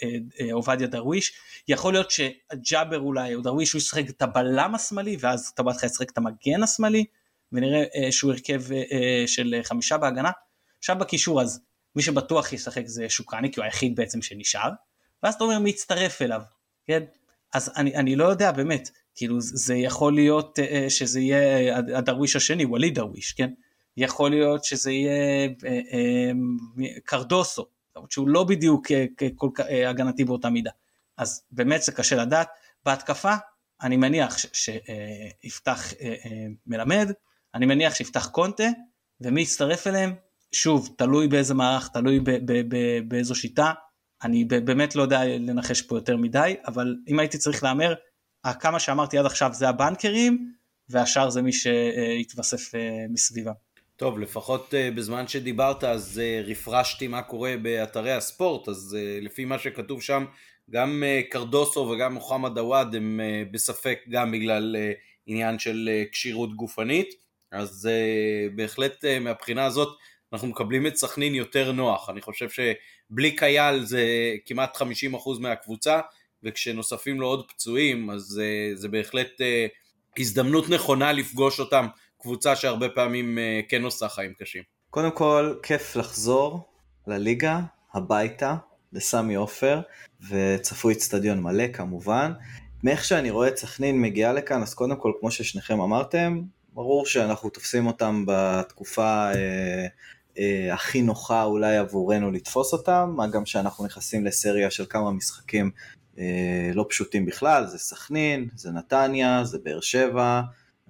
אה, אה, עובדיה דרוויש, יכול להיות שג'אבר אולי או דרוויש הוא ישחק את הבלם השמאלי ואז טבתך ישחק את המגן השמאלי ונראה אה, שהוא הרכב אה, אה, של חמישה בהגנה. עכשיו בקישור אז מי שבטוח ישחק זה שוקרני כי הוא היחיד בעצם שנשאר ואז אתה אומר מי יצטרף אליו, כן? אז אני, אני לא יודע באמת, כאילו זה יכול להיות אה, שזה יהיה הדרוויש השני, ווליד דרוויש, כן? יכול להיות שזה יהיה אה, אה, קרדוסו, למרות שהוא לא בדיוק אה, כל כך אה, הגנתי באותה מידה. אז באמת זה קשה לדעת. בהתקפה אני מניח שיפתח אה, מלמד, אני מניח שיפתח קונטה, ומי יצטרף אליהם? שוב, תלוי באיזה מערך, תלוי באיזו שיטה. אני באמת לא יודע לנחש פה יותר מדי, אבל אם הייתי צריך להמר, כמה שאמרתי עד עכשיו זה הבנקרים, והשאר זה מי שיתווסף מסביבם. טוב, לפחות uh, בזמן שדיברת אז uh, רפרשתי מה קורה באתרי הספורט, אז לפי מה שכתוב שם, גם קרדוסו וגם מוחמד עוואד הם בספק גם בגלל עניין של כשירות גופנית, אז uh, בהחלט uh, מהבחינה הזאת אנחנו מקבלים את סכנין יותר נוח, אני חושב שבלי קייל זה כמעט 50% מהקבוצה, וכשנוספים לו עוד פצועים אז uh, זה בהחלט הזדמנות נכונה לפגוש אותם קבוצה שהרבה פעמים אה, כן עושה חיים קשים. קודם כל, כיף לחזור לליגה, הביתה, לסמי עופר, וצפוי אצטדיון מלא כמובן. מאיך שאני רואה את סכנין מגיעה לכאן, אז קודם כל, כמו ששניכם אמרתם, ברור שאנחנו תופסים אותם בתקופה אה, אה, הכי נוחה אולי עבורנו לתפוס אותם, מה גם שאנחנו נכנסים לסריה של כמה משחקים אה, לא פשוטים בכלל, זה סכנין, זה נתניה, זה באר שבע,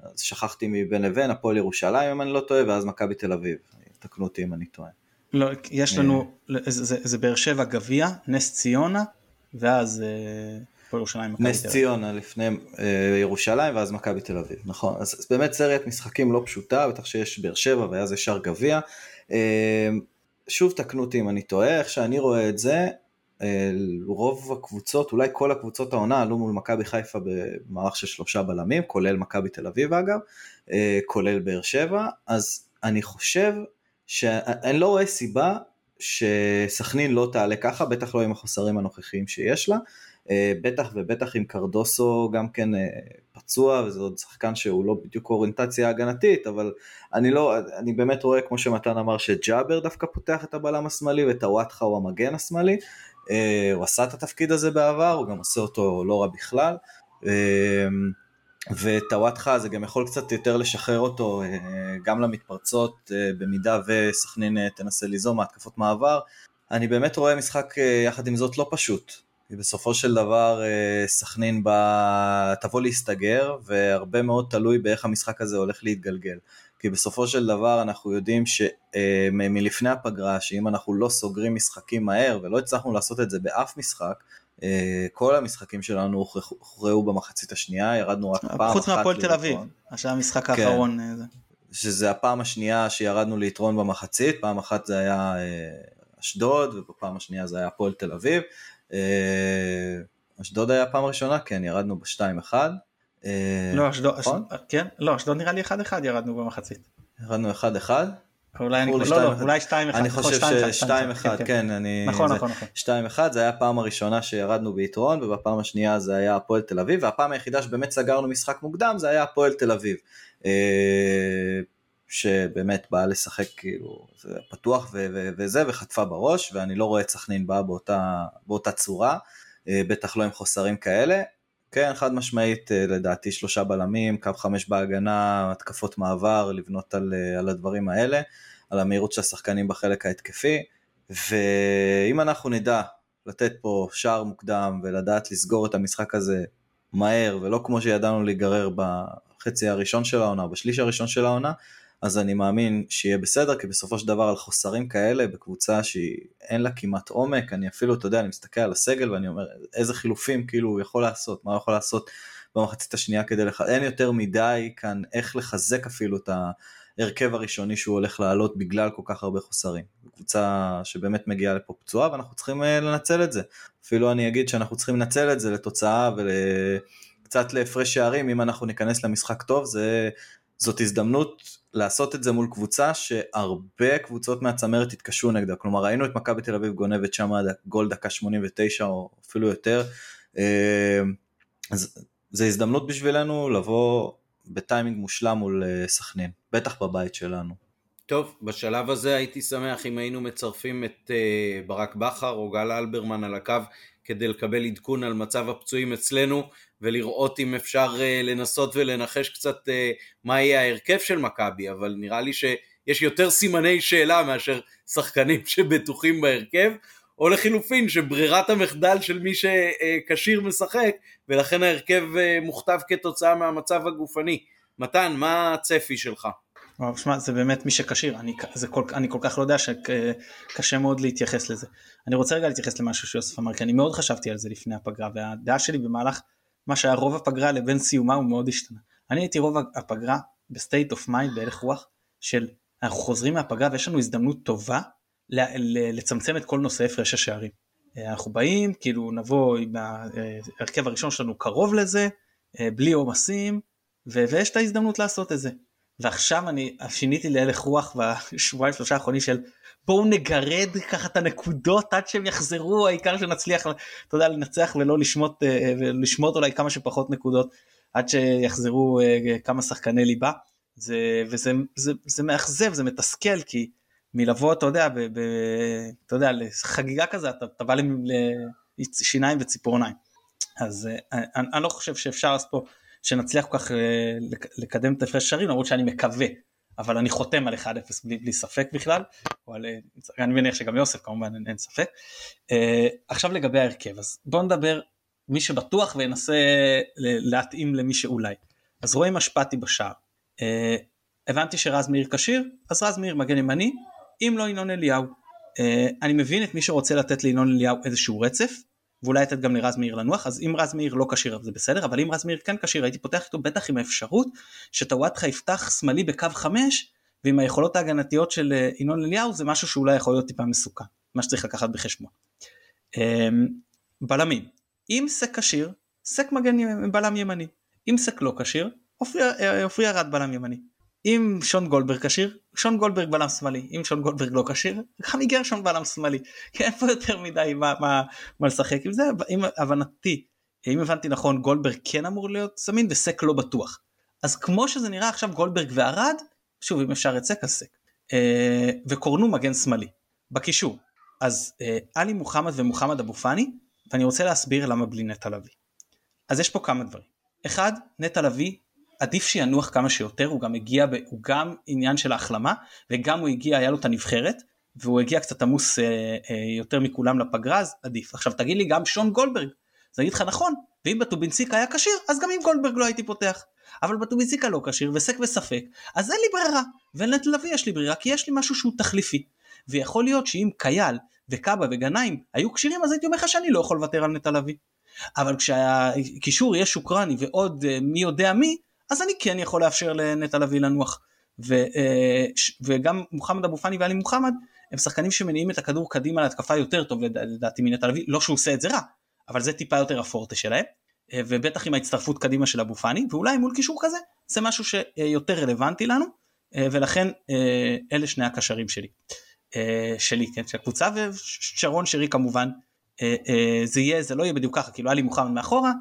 אז שכחתי מבין לבין, הפועל ירושלים אם אני לא טועה, ואז מכבי תל אביב, תקנו אותי אם אני טועה. לא, יש לנו, זה, זה, זה באר שבע גביע, נס ציונה, ואז אה, הפועל ירושלים. נס ציונה לפני אה, ירושלים, ואז מכבי תל אביב, נכון. אז, אז באמת סרט משחקים לא פשוטה, בטח שיש באר שבע, ואז ישר גביע. אה, שוב תקנו אותי אם אני טועה, איך שאני רואה את זה, אה, רוב הקבוצות, אולי כל הקבוצות העונה עלו מול מכבי חיפה במערך של שלושה בלמים, כולל מכבי תל אביב אגב, כולל באר שבע, אז אני חושב שאני לא רואה סיבה שסכנין לא תעלה ככה, בטח לא עם החוסרים הנוכחיים שיש לה, בטח ובטח עם קרדוסו גם כן פצוע, וזה עוד שחקן שהוא לא בדיוק אוריינטציה הגנתית, אבל אני לא, אני באמת רואה כמו שמתן אמר שג'אבר דווקא פותח את הבלם השמאלי ואת הוואטחה הוא המגן השמאלי, אה, הוא עשה את התפקיד הזה בעבר, הוא גם עושה אותו לא רע בכלל. אה, וטוואטחה זה גם יכול קצת יותר לשחרר אותו אה, גם למתפרצות במידה וסכנין תנסה ליזום מהתקפות מעבר. אני באמת רואה משחק יחד עם זאת לא פשוט. כי בסופו של דבר סכנין בא... תבוא להסתגר והרבה מאוד תלוי באיך המשחק הזה הולך להתגלגל. כי בסופו של דבר אנחנו יודעים שמלפני הפגרה, שאם אנחנו לא סוגרים משחקים מהר, ולא הצלחנו לעשות את זה באף משחק, אה, כל המשחקים שלנו הוכרעו במחצית השנייה, ירדנו רק פעם אחת. חוץ מהפועל תל אביב, שהיה המשחק כן. האחרון. כן. שזה הפעם השנייה שירדנו ליתרון במחצית, פעם אחת זה היה אשדוד, ובפעם השנייה זה היה הפועל תל אביב. אשדוד היה פעם ראשונה, כן, ירדנו ב-2-1. לא, אשדוד, נכון? כן, לא, אשדוד נראה לי 1-1 ירדנו במחצית. ירדנו 1-1? אולי אני, לא, לא, אולי 2-1, אני חושב ש-2-1, כן, אני, נכון, נכון, נכון, 2-1 זה היה הפעם הראשונה שירדנו ביתרון, ובפעם השנייה זה היה הפועל תל אביב, והפעם היחידה שבאמת סגרנו משחק מוקדם זה היה הפועל תל אביב. שבאמת באה לשחק כאילו פתוח וזה וחטפה בראש ואני לא רואה את סכנין באה באותה, באותה צורה, אה, בטח לא עם חוסרים כאלה. כן, חד משמעית, אה, לדעתי שלושה בלמים, קו חמש בהגנה, התקפות מעבר, לבנות על, אה, על הדברים האלה, על המהירות של השחקנים בחלק ההתקפי, ואם אנחנו נדע לתת פה שער מוקדם ולדעת לסגור את המשחק הזה מהר, ולא כמו שידענו להיגרר בחצי הראשון של העונה, בשליש הראשון של העונה, אז אני מאמין שיהיה בסדר, כי בסופו של דבר על חוסרים כאלה בקבוצה שאין לה כמעט עומק, אני אפילו, אתה יודע, אני מסתכל על הסגל ואני אומר, איזה חילופים כאילו הוא יכול לעשות, מה הוא יכול לעשות במחצית השנייה כדי לח... אין יותר מדי כאן איך לחזק אפילו את ההרכב הראשוני שהוא הולך לעלות בגלל כל כך הרבה חוסרים. קבוצה שבאמת מגיעה לפה פצועה ואנחנו צריכים אה, לנצל את זה. אפילו אני אגיד שאנחנו צריכים לנצל את זה לתוצאה וקצת להפרש שערים, אם אנחנו ניכנס למשחק טוב, זה... זאת הזדמנות לעשות את זה מול קבוצה שהרבה קבוצות מהצמרת התקשו נגדה, כלומר ראינו את מכבי תל אביב גונבת שם גול דקה 89 או אפילו יותר, אה, אז זו הזדמנות בשבילנו לבוא בטיימינג מושלם מול אה, סכנין, בטח בבית שלנו. טוב, בשלב הזה הייתי שמח אם היינו מצרפים את uh, ברק בכר או גל אלברמן על הקו כדי לקבל עדכון על מצב הפצועים אצלנו ולראות אם אפשר uh, לנסות ולנחש קצת uh, מה יהיה ההרכב של מכבי, אבל נראה לי שיש יותר סימני שאלה מאשר שחקנים שבטוחים בהרכב, או לחילופין שברירת המחדל של מי שכשיר משחק ולכן ההרכב מוכתב כתוצאה מהמצב הגופני. מתן, מה הצפי שלך? שמע, זה באמת מי שכשיר, אני, אני כל כך לא יודע שקשה מאוד להתייחס לזה. אני רוצה רגע להתייחס למשהו שיוסף אמר, כי אני מאוד חשבתי על זה לפני הפגרה, והדעה שלי במהלך מה שהיה רוב הפגרה לבין סיומה הוא מאוד השתנה. אני הייתי רוב הפגרה ב state of mind, בהלך רוח, של אנחנו חוזרים מהפגרה ויש לנו הזדמנות טובה לצמצם את כל נושא הפרש השערים. אנחנו באים, כאילו נבוא עם ההרכב הראשון שלנו קרוב לזה, בלי עומסים, ויש את ההזדמנות לעשות את זה. ועכשיו אני שיניתי להלך רוח בשבועיים שלושה האחרונים של בואו נגרד ככה את הנקודות עד שהם יחזרו העיקר שנצליח אתה יודע לנצח ולא לשמוט אה, ולשמוט אולי כמה שפחות נקודות עד שיחזרו אה, כמה שחקני ליבה. זה וזה זה, זה מאכזב זה מתסכל כי מלבוא אתה יודע ב, ב, אתה יודע לחגיגה כזה אתה, אתה בא לשיניים וציפורניים. אז אה, אני, אני לא חושב שאפשר לעשות פה שנצליח כל כך לקדם את הפרש שערים למרות שאני מקווה אבל אני חותם על 1-0 בלי, בלי ספק בכלל, או על, אני מניח שגם יוסף כמובן אין, אין ספק. Uh, עכשיו לגבי ההרכב, אז בואו נדבר מי שבטוח וינסה להתאים למי שאולי. אז רואים משפטי בשער. Uh, הבנתי שרז מאיר כשיר, אז רז מאיר מגן ימני, אם לא ינון אליהו. Uh, אני מבין את מי שרוצה לתת לינון אליהו איזשהו רצף, ואולי לתת גם לרז מאיר לנוח, אז אם רז מאיר לא כשיר זה בסדר, אבל אם רז מאיר כן כשיר הייתי פותח איתו בטח עם האפשרות שטוואטחה יפתח שמאלי בקו 5, ועם היכולות ההגנתיות של אה, ינון אליהו זה משהו שאולי יכול להיות טיפה מסוכן, מה שצריך לקחת בחשבון. אמ, בלמים, אם סק כשיר, סק מגן בלם ימני, אם סק לא כשיר, עופרי ארד בלם ימני. אם שון גולדברג כשיר, שון גולדברג בלם שמאלי, אם שון גולדברג לא כשיר, חמי גרשון בלם שמאלי, כי אין פה יותר מדי מה, מה, מה לשחק עם זה, אם הבנתי, אם הבנתי נכון גולדברג כן אמור להיות זמין וסק לא בטוח. אז כמו שזה נראה עכשיו גולדברג וערד, שוב אם אפשר את סק אז סק, אה, וקורנו מגן שמאלי, בקישור. אז אה, עלי מוחמד ומוחמד אבו פאני, ואני רוצה להסביר למה בלי נטע לביא. אז יש פה כמה דברים. אחד, נטע לביא עדיף שינוח כמה שיותר, הוא גם הגיע, הוא גם עניין של ההחלמה, וגם הוא הגיע, היה לו את הנבחרת, והוא הגיע קצת עמוס אה, אה, יותר מכולם לפגרה, אז עדיף. עכשיו תגיד לי גם שון גולדברג, אז אני אגיד לך נכון, ואם בטובינסיקה היה כשיר, אז גם עם גולדברג לא הייתי פותח. אבל בטובינסיקה לא כשיר, וסק וספק, אז אין לי ברירה, ולנטל לביא יש לי ברירה, כי יש לי משהו שהוא תחליפי. ויכול להיות שאם קייל וקאבה וגנאים היו כשירים אז הייתי אומר לך שאני לא יכול לוותר על נטע לביא. אבל כשהקישור יהיה שוקרני ועוד אה, מי יודע מי אז אני כן יכול לאפשר לנטע לביא לנוח. ו, אה, וגם מוחמד אבו פאני ואלי מוחמד הם שחקנים שמניעים את הכדור קדימה להתקפה יותר טוב לדעתי מנטע לביא לא שהוא עושה את זה רע אבל זה טיפה יותר הפורטה שלהם אה, ובטח עם ההצטרפות קדימה של אבו פאני ואולי מול קישור כזה זה משהו שיותר רלוונטי לנו ולכן אלה שני הקשרים שלי. שלי כן של הקבוצה ושרון שרי כמובן זה יהיה זה לא יהיה בדיוק ככה כאילו עלי מוחמד מאחורה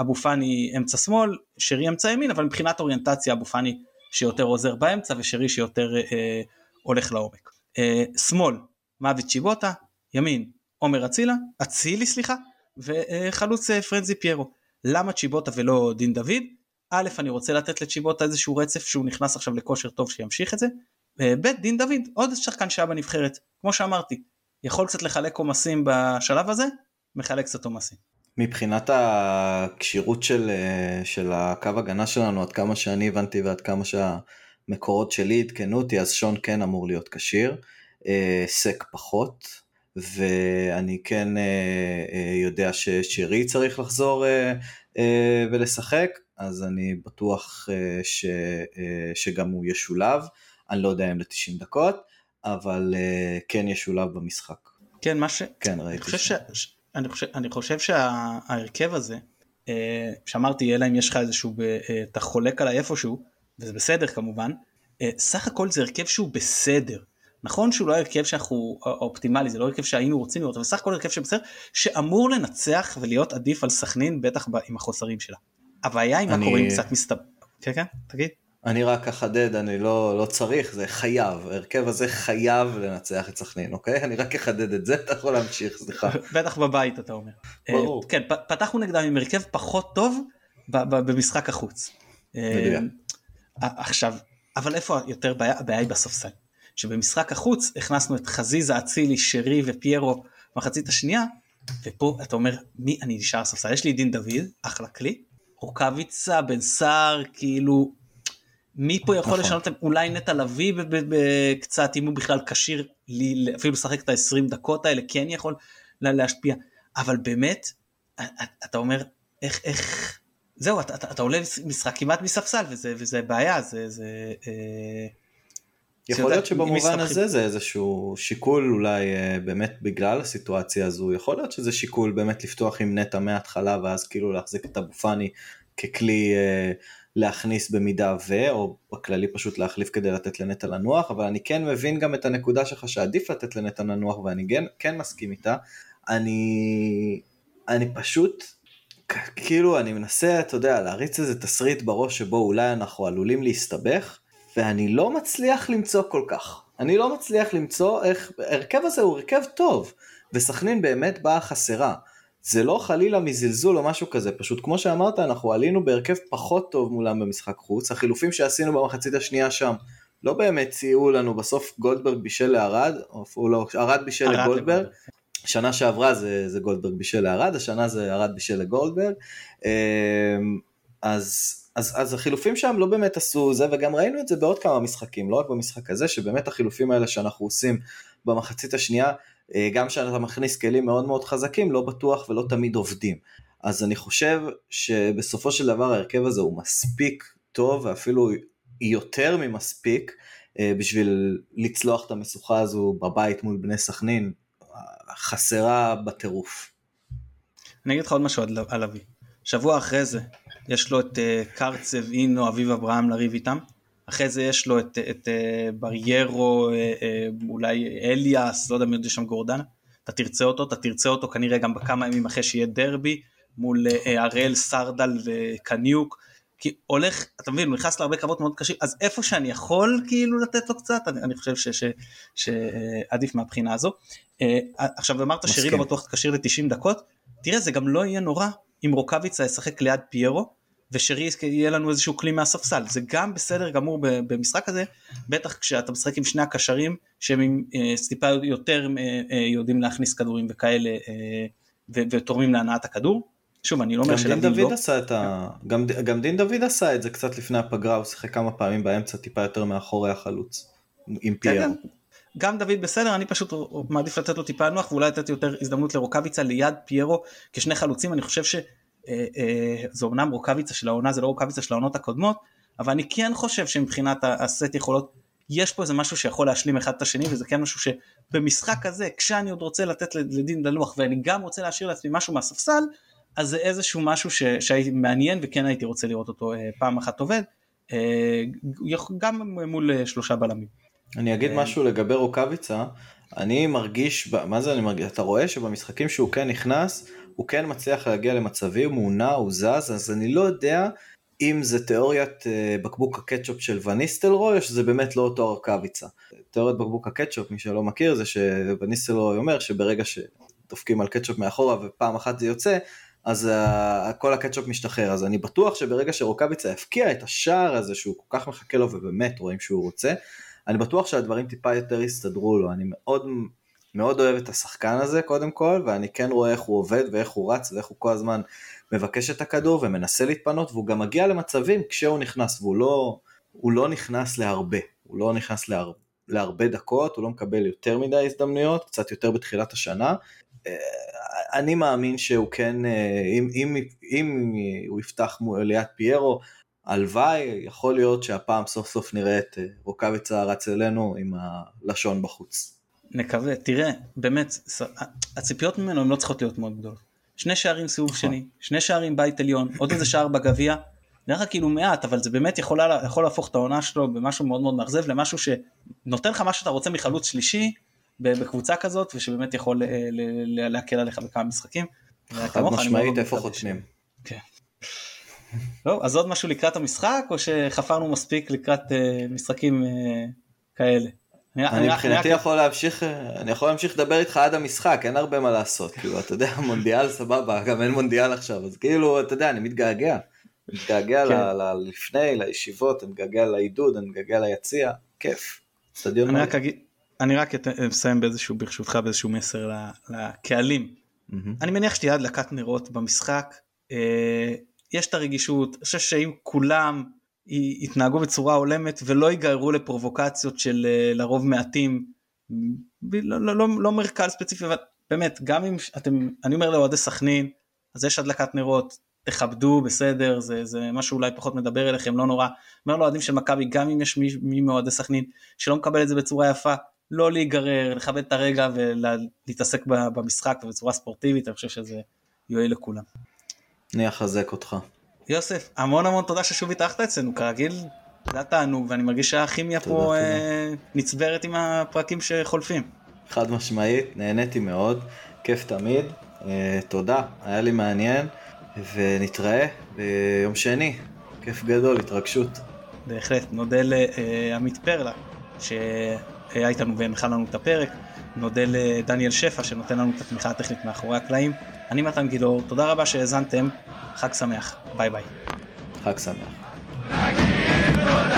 אבו פאני אמצע שמאל שרי אמצע ימין אבל מבחינת אוריינטציה אבו פאני שיותר עוזר באמצע ושרי שיותר אה, הולך לעומק. אה, שמאל מוות צ'יבוטה ימין עומר אצילה אצילי סליחה וחלוץ אה, פרנזי פיירו למה צ'יבוטה ולא דין דוד א' אני רוצה לתת לצ'יבוטה איזשהו רצף שהוא נכנס עכשיו לכושר טוב שימשיך את זה אה, ב' דין דוד עוד שחקן שהיה בנבחרת כמו שאמרתי יכול קצת לחלק עומסים בשלב הזה מחלק קצת עומסים. מבחינת הכשירות של, אה, של הקו הגנה שלנו עד כמה שאני הבנתי ועד כמה שהמקורות שלי עדכנו אותי אז שון כן אמור להיות כשיר אה, סק פחות ואני כן יודע ששירי צריך לחזור ולשחק אז אני בטוח ש, שגם הוא ישולב. אני לא יודע אם ל-90 דקות, אבל כן ישולב במשחק. כן, מה ש... כן, ראיתי. אני חושב, ש... אני חושב, אני חושב שההרכב הזה, uh, שאמרתי, אלא אם יש לך איזשהו, uh, אתה חולק עליי איפשהו, וזה בסדר כמובן, סך הכל זה הרכב שהוא בסדר. נכון שהוא לא הרכב שאנחנו אופטימלי, זה לא הרכב שהיינו רוצים לראות, אבל סך הכל הרכב שבסדר, שאמור לנצח ולהיות עדיף על סכנין, בטח עם החוסרים שלה. הבעיה עם אני... הקוראים קצת מסתבר... כן, כן, תגיד. אני רק אחדד, אני לא, לא צריך, זה חייב, ההרכב הזה חייב לנצח את סכנין, אוקיי? אני רק אחדד את זה, אתה יכול להמשיך, סליחה. בטח בבית אתה אומר. ברור. כן, פתחנו נגדם עם הרכב פחות טוב במשחק החוץ. מדויק. עכשיו, אבל איפה יותר בעיה? הבעיה היא בספסל. שבמשחק החוץ הכנסנו את חזיזה, אצילי, שרי ופיירו במחצית השנייה, ופה אתה אומר, מי אני נשאר ספסל? יש לי דין דוד, אחלה כלי, רוקאביצה, בן סער, כאילו מי פה יכול נכון. לשנות אולי נטע לביא קצת אם הוא בכלל כשיר אפילו לשחק את ה-20 דקות האלה כן יכול להשפיע אבל באמת אתה אומר איך איך זהו אתה, אתה, אתה עולה משחק כמעט מספסל וזה וזה בעיה זה זה. אה, יכול להיות שבמובן הזה זה איזשהו שיקול אולי אה, באמת בגלל הסיטואציה הזו יכול להיות שזה שיקול באמת לפתוח עם נטע מההתחלה ואז כאילו להחזיק את אבו פאני ככלי אה, להכניס במידה ו, או בכללי פשוט להחליף כדי לתת לנטע לנוח, אבל אני כן מבין גם את הנקודה שלך שעדיף לתת לנטע לנוח ואני כן, כן מסכים איתה. אני, אני פשוט, כאילו אני מנסה, אתה יודע, להריץ איזה תסריט בראש שבו אולי אנחנו עלולים להסתבך, ואני לא מצליח למצוא כל כך. אני לא מצליח למצוא איך, ההרכב הזה הוא הרכב טוב, וסכנין באמת באה חסרה. זה לא חלילה מזלזול או משהו כזה, פשוט כמו שאמרת, אנחנו עלינו בהרכב פחות טוב מולם במשחק חוץ, החילופים שעשינו במחצית השנייה שם לא באמת סייעו לנו, בסוף גולדברג בישל לערד, או לא, ארד בישל לגולדברג, שנה שעברה זה, זה גולדברג בישל לערד, השנה זה ארד בישל לגולדברג, אמ, אז, אז, אז החילופים שם לא באמת עשו זה, וגם ראינו את זה בעוד כמה משחקים, לא רק במשחק הזה, שבאמת החילופים האלה שאנחנו עושים במחצית השנייה, גם כשאתה מכניס כלים מאוד מאוד חזקים, לא בטוח ולא תמיד עובדים. אז אני חושב שבסופו של דבר ההרכב הזה הוא מספיק טוב, ואפילו יותר ממספיק, אה, בשביל לצלוח את המשוכה הזו בבית מול בני סכנין, חסרה בטירוף. אני אגיד לך עוד משהו על אבי. שבוע אחרי זה, יש לו את אה, קרצב, אינו, אביב אברהם לריב איתם. אחרי זה יש לו את, את אה, בריירו, אה, אה, אולי אליאס, לא יודע מי יודע שם גורדן, אתה תרצה אותו, אתה תרצה אותו כנראה גם בכמה ימים אחרי שיהיה דרבי מול הראל סרדל וקניוק, כי הולך, אתה מבין, הוא נכנס להרבה קרבות מאוד קשים, אז איפה שאני יכול כאילו לתת לו קצת, אני, אני חושב שעדיף מהבחינה הזו. עכשיו אמרת שרי לא בטוח תקשיר ל-90 דקות, תראה זה גם לא יהיה נורא אם רוקאביצה ישחק ליד פיירו, ושרי יהיה לנו איזשהו כלי מהספסל זה גם בסדר גמור במשחק הזה בטח כשאתה משחק עם שני הקשרים שהם עם אה, טיפה יותר אה, אה, יודעים להכניס כדורים וכאלה אה, ותורמים להנעת הכדור. שוב אני לא אומר שלדין דוד לא. עשה את ה... גם, גם דין דוד עשה את זה קצת לפני הפגרה הוא שיחק כמה פעמים באמצע טיפה יותר מאחורי החלוץ עם פייר. כן, כן. גם דוד בסדר, אני פשוט מעדיף לתת לו טיפה נוח ואולי לתת יותר הזדמנות לרוקאביצה ליד פיירו כשני חלוצים, אני חושב שזה אה, אה, אומנם רוקאביצה של העונה, זה לא רוקאביצה של העונות הקודמות, אבל אני כן חושב שמבחינת הסט יכולות, יש פה איזה משהו שיכול להשלים אחד את השני וזה כן משהו שבמשחק הזה, כשאני עוד רוצה לתת לדין ללוח ואני גם רוצה להשאיר לעצמי משהו מהספסל, אז זה איזשהו משהו ש, שהייתי מעניין וכן הייתי רוצה לראות אותו אה, פעם אחת עובד, גם מול שלושה בלמים. אני אגיד. משהו לגבי רוקאביצה, אני מרגיש, מה זה אני מרגיש, אתה רואה שבמשחקים שהוא כן נכנס, הוא כן מצליח להגיע למצבים, הוא נע, הוא זז, אז אני לא יודע אם זה תיאוריית אה, בקבוק הקטשופ של וניסטלרוי או שזה באמת לא אותו רוקאביצה. תיאוריית בקבוק הקטשופ, מי שלא מכיר, זה שווניסטלרוי אומר שברגע שדופקים על קטשופ מאחורה ופעם אחת זה יוצא, אז uh, כל הקטשופ משתחרר, אז אני בטוח שברגע שרוקאביצה יפקיע את השער הזה שהוא כל כך מחכה לו ובאמת רואים שהוא רוצה, אני בטוח שהדברים טיפה יותר יסתדרו לו, אני מאוד מאוד אוהב את השחקן הזה קודם כל, ואני כן רואה איך הוא עובד ואיך הוא רץ ואיך הוא כל הזמן מבקש את הכדור ומנסה להתפנות, והוא גם מגיע למצבים כשהוא נכנס, והוא לא, לא נכנס להרבה, הוא לא נכנס להר, להרבה דקות, הוא לא מקבל יותר מדי הזדמנויות, קצת יותר בתחילת השנה. אה, אני מאמין שהוא כן, אה, אם, אם, אם הוא יפתח ליד פיירו, הלוואי, יכול להיות שהפעם סוף סוף נראה את אה, רוקאביצה רץ אלינו עם הלשון בחוץ. נקווה, תראה, באמת, הציפיות ממנו הן לא צריכות להיות מאוד גדולות. שני שערים סיבוב נכון. שני, שני שערים בית עליון, עוד איזה שער בגביע, נראה לך כאילו מעט, אבל זה באמת יכול, יכול להפוך את העונה שלו במשהו מאוד מאוד מאכזב למשהו שנותן לך מה שאתה רוצה מחלוץ שלישי בקבוצה כזאת, ושבאמת יכול אה, להקל עליך בכמה משחקים. חד משמעית איפה חותמים. כן. לא, אז עוד משהו לקראת המשחק, או שחפרנו מספיק לקראת uh, משחקים uh, כאלה? אני מבחינתי יכול להמשיך, אני יכול להמשיך לדבר איתך עד המשחק, אין הרבה מה לעשות, כאילו, אתה יודע, מונדיאל סבבה, גם אין מונדיאל עכשיו, אז כאילו, אתה יודע, אני מתגעגע. מתגעגע כן. לפני, לישיבות, אני מתגעגע לעידוד, אני מתגעגע ליציע, כיף. אני רק, אגיד, אני רק אסיים באיזשהו, ברשותך, באיזשהו מסר לקהלים. אני מניח שתהיה הדלקת נרות במשחק, אה, יש את הרגישות, אני חושב שאם כולם יתנהגו בצורה הולמת ולא ייגררו לפרובוקציות של אה, לרוב מעטים, לא, לא, לא, לא מרכז ספציפי, אבל באמת, גם אם אתם, אני אומר לאוהדי סכנין, אז יש הדלקת נרות, תכבדו, בסדר, זה, זה משהו אולי פחות מדבר אליכם, לא נורא. אומר לאוהדים של מכבי, גם אם יש מי, מי מאוהדי סכנין שלא מקבל את זה בצורה יפה, לא להיגרר, לכבד את הרגע ולהתעסק במשחק ובצורה ספורטיבית, אני חושב שזה יועיל לכולם. אני אחזק אותך. יוסף, המון המון תודה ששוב התארחת אצלנו, כרגיל זה התענוג ואני מרגיש שהכימיה פה תודה. אה, נצברת עם הפרקים שחולפים. חד משמעית, נהניתי מאוד, כיף תמיד, אה, תודה, היה לי מעניין, ונתראה ביום שני, כיף גדול, התרגשות. בהחלט, נודה לעמית פרלה, שהיה איתנו והנחה לנו את הפרק, נודה לדניאל שפע שנותן לנו את התמיכה הטכנית מאחורי הקלעים. אני מתן גילאור, תודה רבה שהאזנתם, חג שמח, ביי ביי. חג שמח.